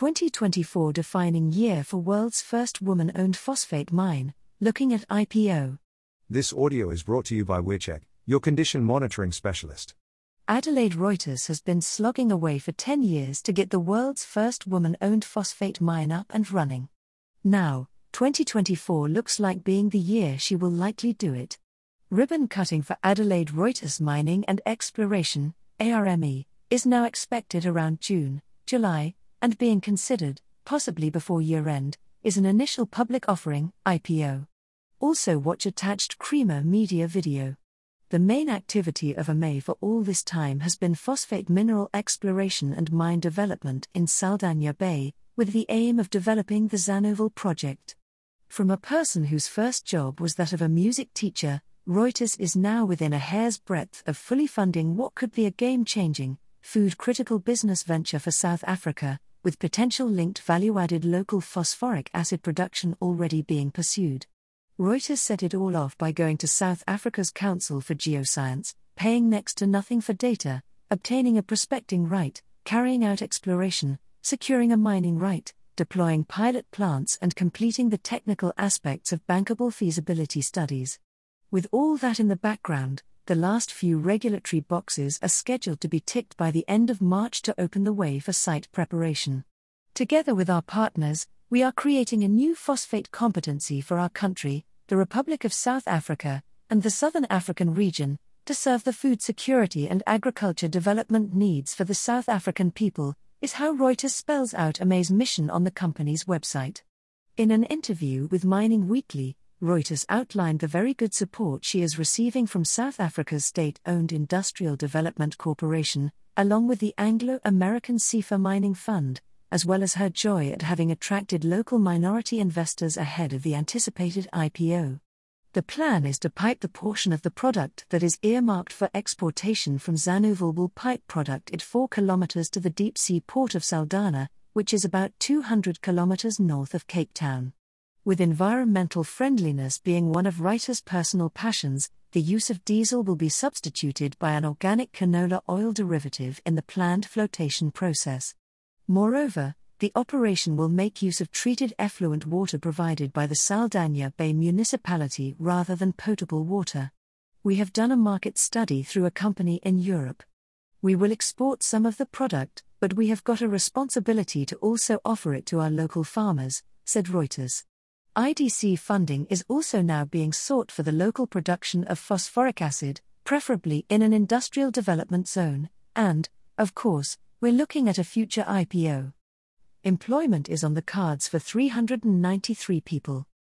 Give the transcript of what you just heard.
2024 defining year for world's first woman owned phosphate mine, looking at IPO. This audio is brought to you by Wearcheck, your condition monitoring specialist. Adelaide Ruiters has been slogging away for 10 years to get the world's first woman owned phosphate mine up and running. Now, 2024 looks like being the year she will likely do it. Ribbon cutting for Adelaide Ruiters Mining and Exploration, ARME, is now expected around June, July, and being considered, possibly before year end, is an initial public offering, IPO. Also, watch attached Creamer Media video. The main activity of AME for all this time has been phosphate mineral exploration and mine development in Saldanha Bay, with the aim of developing the Zandheuvel project. From a person whose first job was that of a music teacher, Ruiters is now within a hair's breadth of fully funding what could be a game changing, food critical business venture for South Africa, with potential linked value added local phosphoric acid production already being pursued. Ruiters set it all off by going to South Africa's Council for Geoscience, paying next to nothing for data, obtaining a prospecting right, carrying out exploration, securing a mining right, deploying pilot plants, and completing the technical aspects of bankable feasibility studies. With all that in the background, the last few regulatory boxes are scheduled to be ticked by the end of March to open the way for site preparation. Together with our partners, we are creating a new phosphate competency for our country, the Republic of South Africa, and the Southern African region, to serve the food security and agriculture development needs for the South African people, is how Ruiters spells out AME's mission on the company's website. In an interview with Mining Weekly, Ruiters outlined the very good support she is receiving from South Africa's state owned Industrial Development Corporation, along with the Anglo American CIFA Mining Fund, as well as her joy at having attracted local minority investors ahead of the anticipated IPO. The plan is to pipe the portion of the product that is earmarked for exportation from Zandheuvel will pipe product at 4 kilometers to the deep sea port of Saldanha, which is about 200 kilometers north of Cape Town. With environmental friendliness being one of Ruiters' personal passions, the use of diesel will be substituted by an organic canola oil derivative in the planned flotation process. Moreover, the operation will make use of treated effluent water provided by the Saldanha Bay municipality rather than potable water. We have done a market study through a company in Europe. We will export some of the product, but we have got a responsibility to also offer it to our local farmers, said Ruiters. IDC funding is also now being sought for the local production of phosphoric acid, preferably in an industrial development zone, and, of course, we're looking at a future IPO. Employment is on the cards for 393 people.